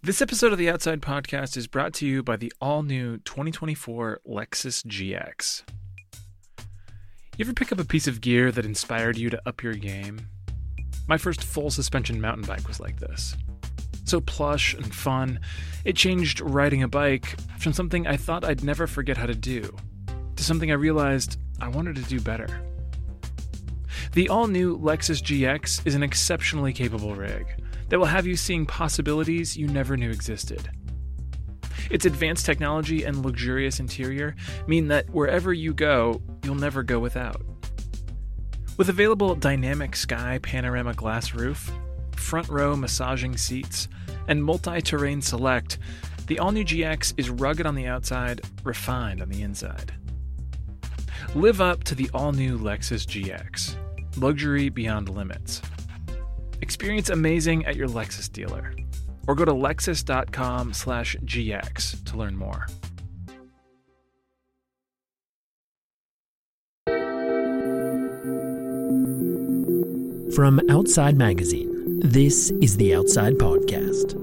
This episode of the Outside Podcast is brought to you by the all new 2024 Lexus GX. You ever pick up a piece of gear that inspired you to up your game? My first full suspension mountain bike was like this. So plush and fun, it changed riding a bike from something I thought I'd never forget how to do to something I realized I wanted to do better. The all new Lexus GX is an exceptionally capable rig that will have you seeing possibilities you never knew existed. Its advanced technology and luxurious interior mean that wherever you go, you'll never go without. With available dynamic sky panorama glass roof, front row massaging seats, and multi terrain select, the all new GX is rugged on the outside, refined on the inside. Live up to the all new Lexus GX. Luxury beyond limits. Experience amazing at your Lexus dealer. Or go to lexus.com slash GX to learn more. From Outside Magazine, this is the Outside Podcast.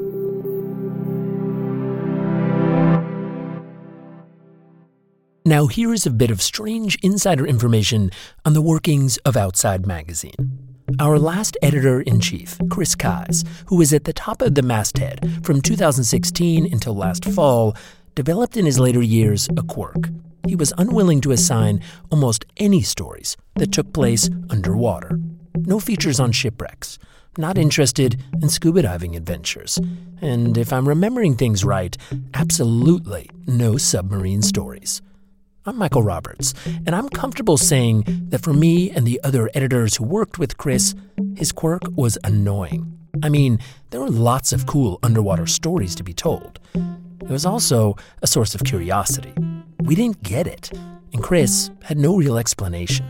Now, here is a bit of strange insider information on the workings of Outside Magazine. Our last editor in chief, Chris Keyes, who was at the top of the masthead from 2016 until last fall, developed in his later years a quirk. He was unwilling to assign almost any stories that took place underwater. No features on shipwrecks. Not interested in scuba diving adventures. And if I'm remembering things right, absolutely no submarine stories. I'm Michael Roberts, and I'm comfortable saying that for me and the other editors who worked with Chris, his quirk was annoying. I mean, there were lots of cool underwater stories to be told. It was also a source of curiosity. We didn't get it, and Chris had no real explanation.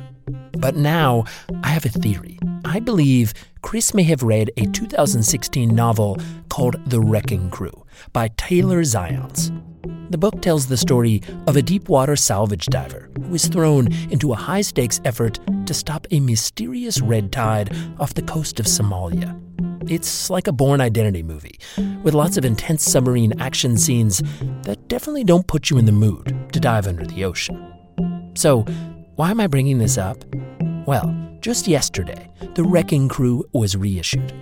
But now I have a theory. I believe Chris may have read a 2016 novel called The Wrecking Crew by Taylor Zajonc. The book tells the story of a deep water salvage diver who is thrown into a high stakes effort to stop a mysterious red tide off the coast of Somalia. It's like a Bourne Identity movie, with lots of intense submarine action scenes that definitely don't put you in the mood to dive under the ocean. So, why am I bringing this up? Well, just yesterday, The Wrecking Crew was reissued.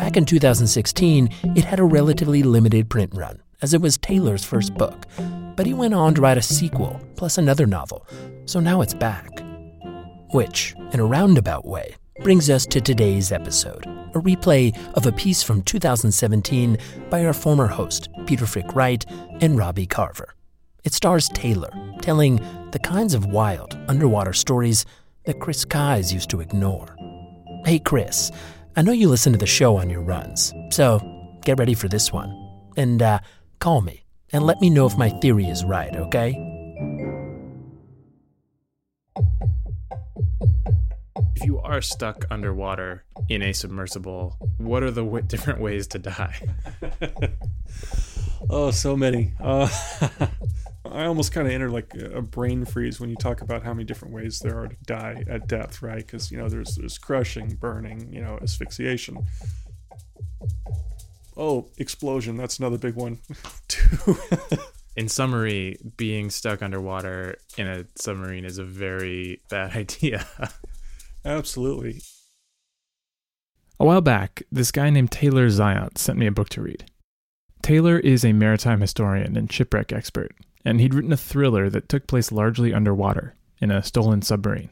Back in 2016, it had a relatively limited print run as it was Taylor's first book, but he went on to write a sequel, plus another novel, so now it's back. Which, in a roundabout way, brings us to today's episode, a replay of a piece from 2017 by our former host, Peter Frick Wright and Robbie Carver. It stars Taylor telling the kinds of wild underwater stories that Chris Keyes used to ignore. Hey, Chris, I know you listen to the show on your runs, so get ready for this one. And uh, Call me and let me know if my theory is right, okay? If you are stuck underwater in a submersible, what are the w- different ways to die? oh, so many. Uh, I almost kind of enter like a brain freeze when you talk about how many different ways there are to die at death, right? Because you know there's there's crushing, burning, you know, asphyxiation oh, explosion. That's another big one, too. in summary, being stuck underwater in a submarine is a very bad idea. Absolutely. A while back, this guy named Taylor Zajonc sent me a book to read. Taylor is a maritime historian and shipwreck expert, and he'd written a thriller that took place largely underwater in a stolen submarine.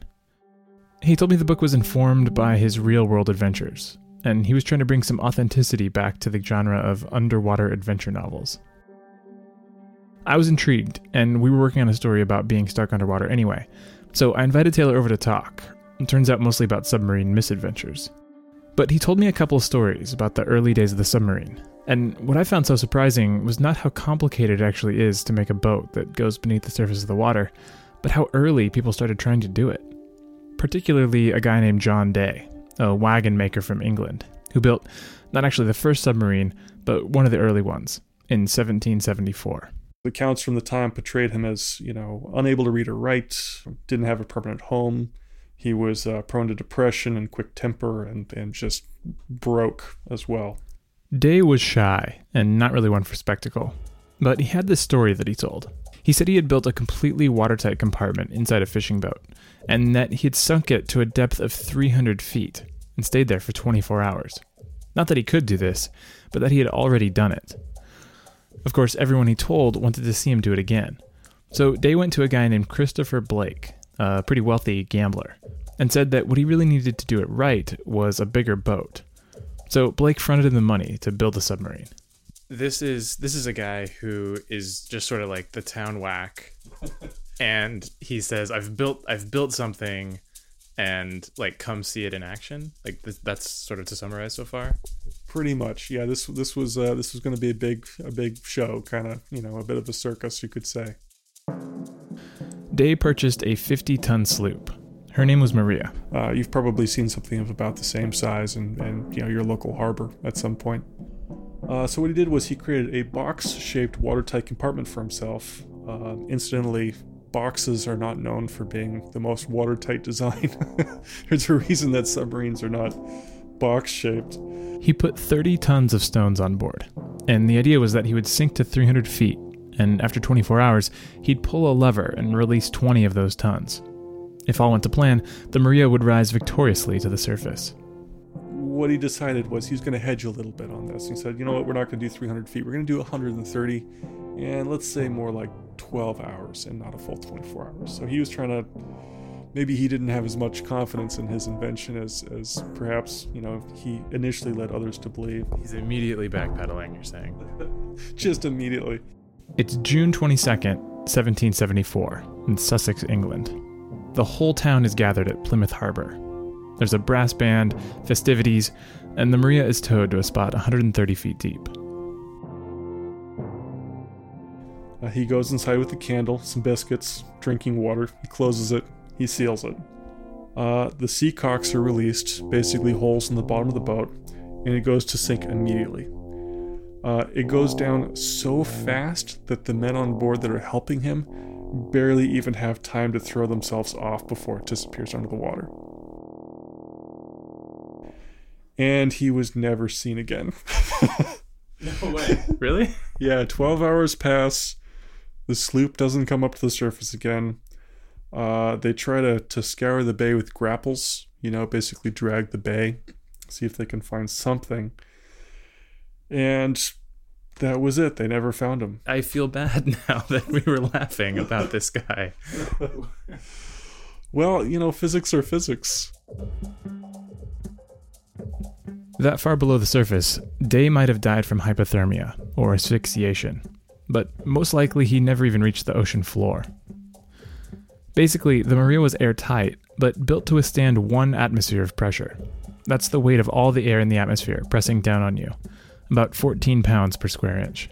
He told me the book was informed by his real world adventures, and he was trying to bring some authenticity back to the genre of underwater adventure novels. I was intrigued, and we were working on a story about being stuck underwater anyway, so I invited Taylor over to talk. It turns out mostly about submarine misadventures. But he told me a couple stories about the early days of the submarine, and what I found so surprising was not how complicated it actually is to make a boat that goes beneath the surface of the water, but how early people started trying to do it. Particularly a guy named John Day, a wagon maker from England, who built not actually the first submarine, but one of the early ones in 1774. Accounts from the time portrayed him as, you know, unable to read or write, didn't have a permanent home. He was uh, prone to depression and quick temper and, and just broke as well. Day was shy and not really one for spectacle, but he had this story that he told. He said he had built a completely watertight compartment inside a fishing boat, and that he had sunk it to a depth of 300 feet and stayed there for 24 hours. Not that he could do this, but that he had already done it. Of course, everyone he told wanted to see him do it again. So Day went to a guy named Christopher Blake, a pretty wealthy gambler, and said that what he really needed to do it right was a bigger boat. So Blake fronted him the money to build a submarine. This is this is a guy who is just sort of like the town whack, and he says, "I've built I've built something, and like come see it in action." Like th- that's sort of to summarize so far. Pretty much, yeah. This this was uh, this was going to be a big a big show, kind of you know a bit of a circus, you could say. Day purchased a 50 ton sloop. Her name was Maria. Uh, you've probably seen something of about the same size in, in you know your local harbor at some point. Uh, so what he did was he created a box-shaped watertight compartment for himself. Uh, incidentally, boxes are not known for being the most watertight design. There's a reason that submarines are not box-shaped. He put 30 tons of stones on board, and the idea was that he would sink to 300 feet, and after 24 hours, he'd pull a lever and release 20 of those tons. If all went to plan, the Maria would rise victoriously to the surface. What he decided was he's going to hedge a little bit on this. He said, you know what, we're not going to do 300 feet, we're going to do 130, and let's say more like 12 hours and not a full 24 hours. So he was trying to maybe he didn't have as much confidence in his invention as, as perhaps you know he initially led others to believe. He's immediately backpedaling. You're saying? Just immediately. It's June 22nd, 1774, in Sussex, England. The whole town is gathered at Plymouth Harbor. There's a brass band, festivities, and the Maria is towed to a spot 130 feet deep. Uh, he goes inside with a candle, some biscuits, drinking water. He closes it. He seals it. Uh, the sea cocks are released, basically holes in the bottom of the boat, and it goes to sink immediately. Uh, it goes down so fast that the men on board that are helping him barely even have time to throw themselves off before it disappears under the water. And he was never seen again. no way. Really? Yeah, 12 hours pass. The sloop doesn't come up to the surface again. Uh, they try to, to scour the bay with grapples, you know, basically drag the bay, see if they can find something. And that was it. They never found him. I feel bad now that we were laughing about this guy. well, you know, physics are physics. That far below the surface, Day might have died from hypothermia or asphyxiation, but most likely he never even reached the ocean floor. Basically, the Maria was airtight, but built to withstand one atmosphere of pressure. That's the weight of all the air in the atmosphere pressing down on you, about 14 pounds per square inch.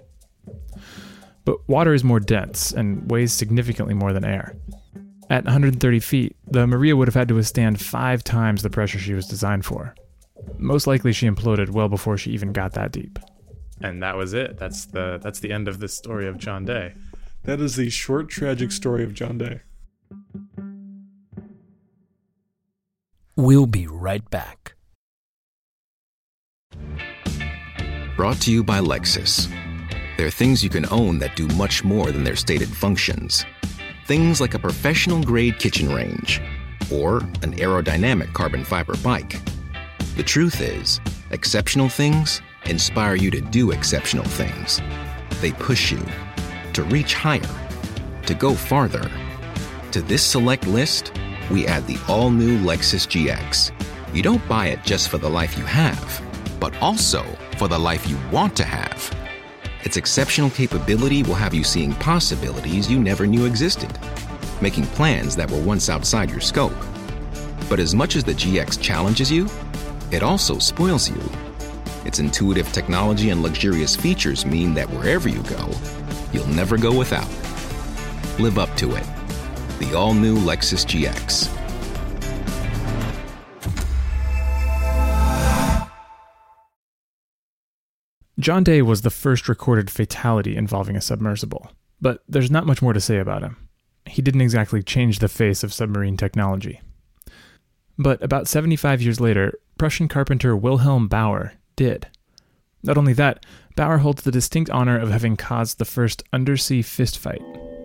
But water is more dense and weighs significantly more than air. At 130 feet, the Maria would have had to withstand five times the pressure she was designed for. Most likely, she imploded well before she even got that deep. And that was it. That's the that's the end of the story of John Day. That is the short, tragic story of John Day. We'll be right back. Brought to you by Lexus. There are things you can own that do much more than their stated functions. Things like a professional grade kitchen range or an aerodynamic carbon fiber bike. The truth is, exceptional things inspire you to do exceptional things. They push you to reach higher, to go farther. To this select list, we add the all new Lexus GX. You don't buy it just for the life you have, but also for the life you want to have. Its exceptional capability will have you seeing possibilities you never knew existed, making plans that were once outside your scope. But as much as the GX challenges you, it also spoils you. Its intuitive technology and luxurious features mean that wherever you go, you'll never go without. Live up to it. The all new Lexus GX. John Day was the first recorded fatality involving a submersible, but there's not much more to say about him. He didn't exactly change the face of submarine technology. But about 75 years later, Prussian carpenter Wilhelm Bauer did. Not only that, Bauer holds the distinct honor of having caused the first undersea fistfight.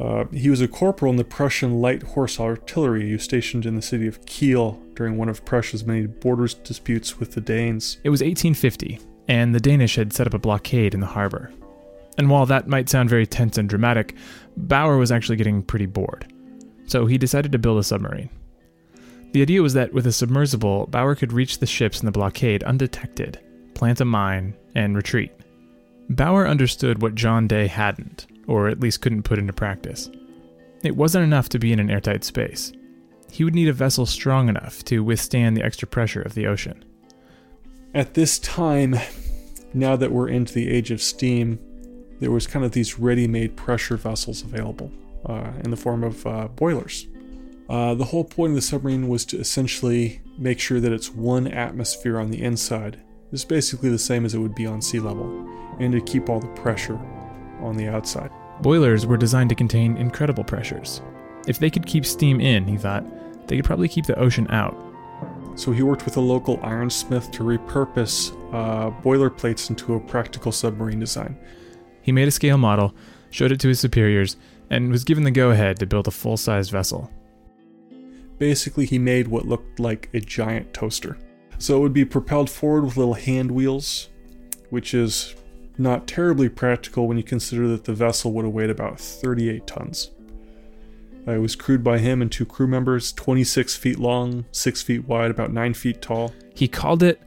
Uh, he was a corporal in the Prussian light horse artillery who stationed in the city of Kiel during one of Prussia's many border disputes with the Danes. It was 1850, and the Danish had set up a blockade in the harbor. And while that might sound very tense and dramatic, Bauer was actually getting pretty bored. So he decided to build a submarine. The idea was that with a submersible, Bauer could reach the ships in the blockade undetected, plant a mine, and retreat. Bauer understood what John Day hadn't, or at least couldn't put into practice. It wasn't enough to be in an airtight space. He would need a vessel strong enough to withstand the extra pressure of the ocean. At this time, now that we're into the age of steam, there was kind of these ready-made pressure vessels available uh, in the form of uh, boilers. Uh, the whole point of the submarine was to essentially make sure that it's one atmosphere on the inside. It's basically the same as it would be on sea level, and to keep all the pressure on the outside. Boilers were designed to contain incredible pressures. If they could keep steam in, he thought, they could probably keep the ocean out. So he worked with a local ironsmith to repurpose uh, boiler plates into a practical submarine design. He made a scale model, showed it to his superiors, and was given the go ahead to build a full sized vessel. Basically, he made what looked like a giant toaster. So it would be propelled forward with little hand wheels, which is not terribly practical when you consider that the vessel would have weighed about 38 tons. Uh, it was crewed by him and two crew members, 26 feet long, 6 feet wide, about 9 feet tall. He called it,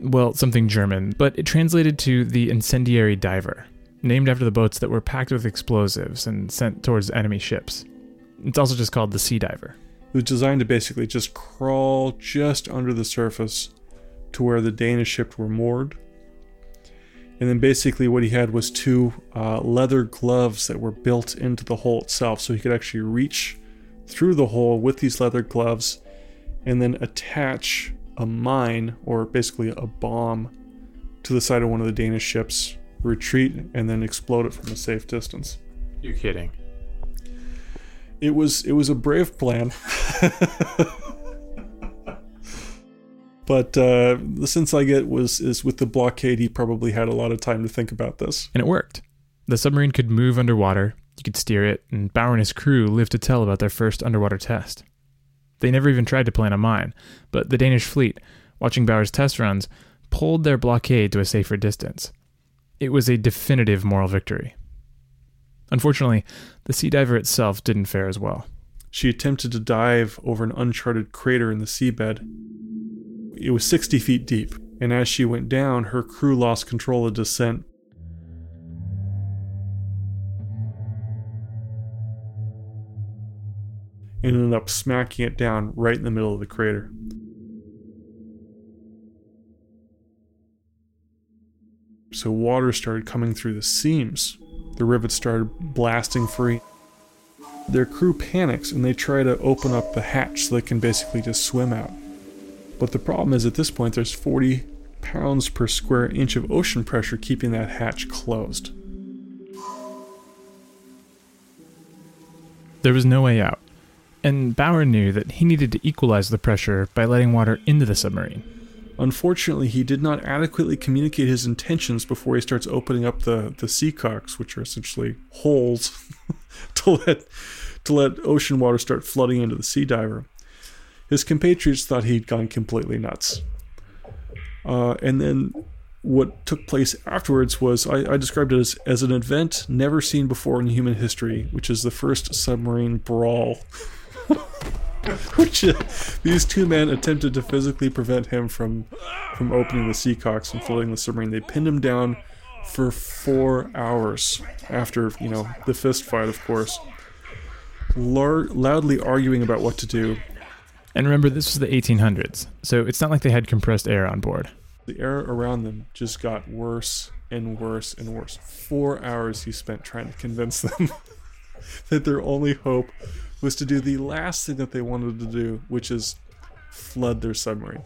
well, something German, but it translated to the incendiary diver, named after the boats that were packed with explosives and sent towards enemy ships. It's also just called the sea diver. It was designed to basically just crawl just under the surface to where the Danish ships were moored. And then basically, what he had was two uh, leather gloves that were built into the hole itself, so he could actually reach through the hole with these leather gloves and then attach a mine or basically a bomb to the side of one of the Danish ships, retreat, and then explode it from a safe distance. You're kidding. It was it was a brave plan. but uh, the sense I get was is with the blockade, he probably had a lot of time to think about this. And it worked. The submarine could move underwater, you could steer it, and Bauer and his crew lived to tell about their first underwater test. They never even tried to plant a mine, but the Danish fleet, watching Bauer's test runs, pulled their blockade to a safer distance. It was a definitive moral victory. Unfortunately, the sea diver itself didn't fare as well. She attempted to dive over an uncharted crater in the seabed, it was 60 feet deep, and as she went down, her crew lost control of descent. And ended up smacking it down right in the middle of the crater. So water started coming through the seams. The rivets started blasting free. Their crew panics and they try to open up the hatch so they can basically just swim out. But the problem is at this point there's 40 pounds per square inch of ocean pressure keeping that hatch closed. There was no way out, and Bauer knew that he needed to equalize the pressure by letting water into the submarine. Unfortunately, he did not adequately communicate his intentions before he starts opening up the, the seacocks, which are essentially holes to let to let ocean water start flooding into the sea diver. His compatriots thought he'd gone completely nuts. Uh, and then what took place afterwards was I, I described it as, as an event never seen before in human history, which is the first submarine brawl. which uh, these two men attempted to physically prevent him from from opening the seacocks and floating the submarine. They pinned him down for four hours after you know the fist fight, of course, Lar- loudly arguing about what to do. And remember, this was the 1800s, so it's not like they had compressed air on board. The air around them just got worse and worse and worse. Four hours he spent trying to convince them that their only hope was to do the last thing that they wanted to do, which is flood their submarine.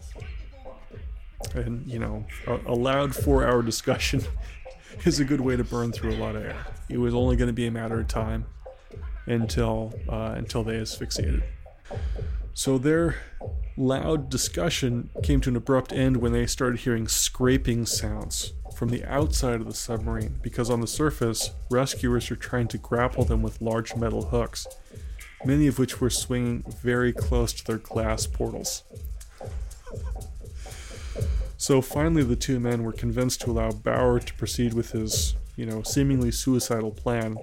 And, you know, a, a loud four hour discussion is a good way to burn through a lot of air. It was only going to be a matter of time until uh, until they asphyxiated. So their loud discussion came to an abrupt end when they started hearing scraping sounds from the outside of the submarine because on the surface, rescuers were trying to grapple them with large metal hooks, many of which were swinging very close to their glass portals. So finally, the two men were convinced to allow Bauer to proceed with his, you know, seemingly suicidal plan,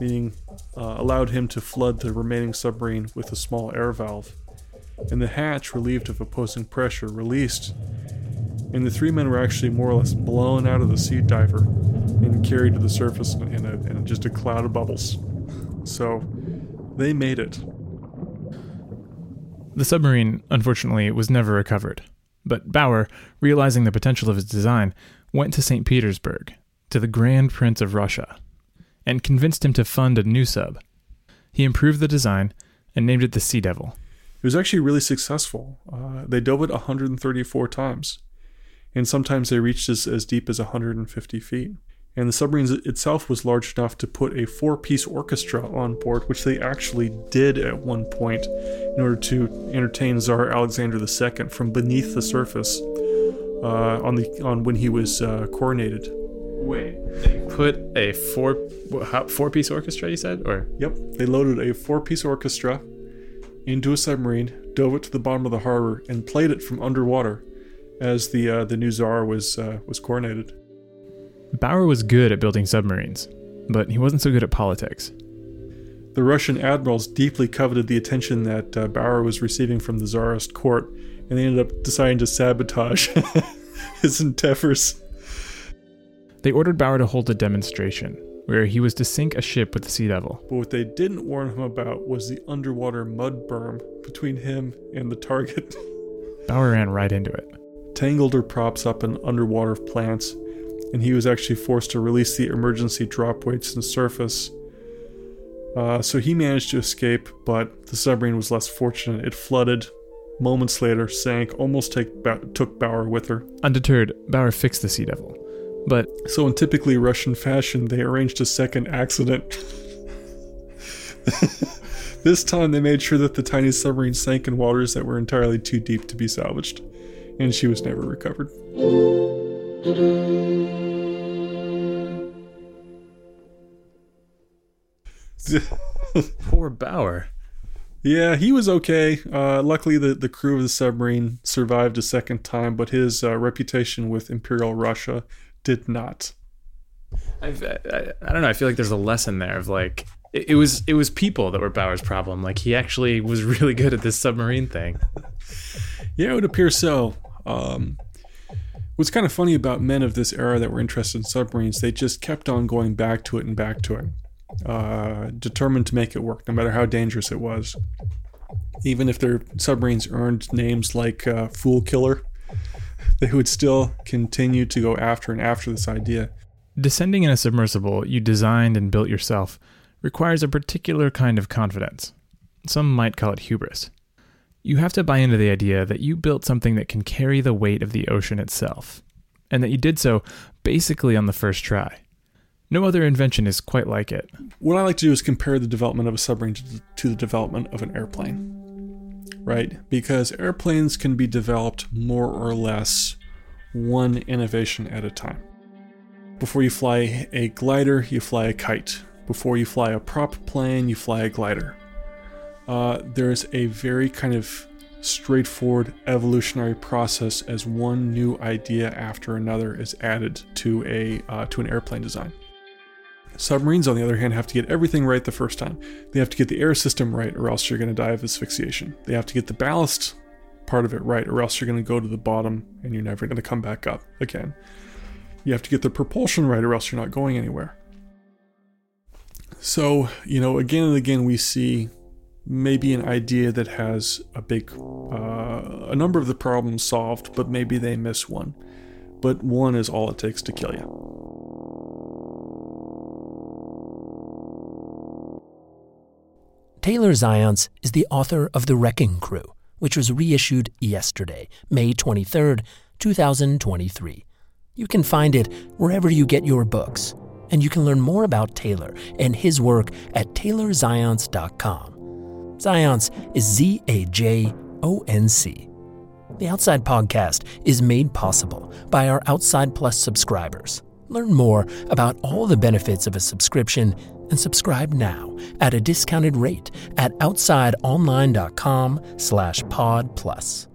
meaning uh, allowed him to flood the remaining submarine with a small air valve. And the hatch, relieved of opposing pressure, released and the three men were actually more or less blown out of the sea diver and carried to the surface in, a, in just a cloud of bubbles. So they made it. The submarine, unfortunately, was never recovered. But Bauer, realizing the potential of his design, went to St. Petersburg, to the Grand Prince of Russia, and convinced him to fund a new sub. He improved the design and named it the Sea Devil. It was actually really successful. Uh, they dove it 134 times and sometimes they reached as, as deep as 150 feet. And the submarine itself was large enough to put a four piece orchestra on board, which they actually did at one point in order to entertain Tsar Alexander II from beneath the surface uh, on, the, on when he was uh, coronated. Wait, they put a four four piece orchestra, you said? or Yep, they loaded a four piece orchestra into a submarine, dove it to the bottom of the harbor, and played it from underwater as the uh, the new czar was uh, was coronated. Bauer was good at building submarines, but he wasn't so good at politics. The Russian admirals deeply coveted the attention that uh, Bauer was receiving from the czarist court, and they ended up deciding to sabotage his endeavors. They ordered Bauer to hold a demonstration where he was to sink a ship with the Sea Devil. But what they didn't warn him about was the underwater mud berm between him and the target. Bauer ran right into it tangled her props up in underwater plants, and he was actually forced to release the emergency drop weights to the surface. Uh, so he managed to escape, but the submarine was less fortunate. It flooded. Moments later, sank, almost take, took Bauer with her. Undeterred, Bauer fixed the Sea Devil. But. So, in typically Russian fashion, they arranged a second accident. this time, they made sure that the tiny submarine sank in waters that were entirely too deep to be salvaged and she was never recovered. Poor Bauer. Yeah, he was okay. Uh, luckily, the, the crew of the submarine survived a second time, but his uh, reputation with Imperial Russia did not. I've, I, I don't know. I feel like there's a lesson there of like it, it was it was people that were Bauer's problem. Like he actually was really good at this submarine thing. Yeah, it would appear so. Um, what's kind of funny about men of this era that were interested in submarines, they just kept on going back to it and back to it, uh, determined to make it work, no matter how dangerous it was. Even if their submarines earned names like uh, Fool Killer, they would still continue to go after and after this idea. Descending in a submersible you designed and built yourself requires a particular kind of confidence. Some might call it hubris. You have to buy into the idea that you built something that can carry the weight of the ocean itself, and that you did so basically on the first try. No other invention is quite like it. What I like to do is compare the development of a submarine to the, to the development of an airplane, right? Because airplanes can be developed more or less one innovation at a time. Before you fly a glider, you fly a kite. Before you fly a prop plane, you fly a glider uh, there's a very kind of straightforward evolutionary process as one new idea after another is added to a uh, to an airplane design. Submarines, on the other hand, have to get everything right the first time. They have to get the air system right, or else you're going to die of asphyxiation. They have to get the ballast part of it right, or else you're going to go to the bottom and you're never going to come back up again. You have to get the propulsion right, or else you're not going anywhere. So, you know, again and again, we see maybe an idea that has a big uh, a number of the problems solved but maybe they miss one but one is all it takes to kill you Taylor Zajonc is the author of The Wrecking Crew, which was reissued yesterday, May 23rd, 2023. You can find it wherever you get your books, and you can learn more about Taylor and his work at taylorzajonc.com. Zajonc is Z A J O N C. The Outside Podcast is made possible by our Outside Plus subscribers. Learn more about all the benefits of a subscription and subscribe now at a discounted rate at outsideonline.com slash pod plus.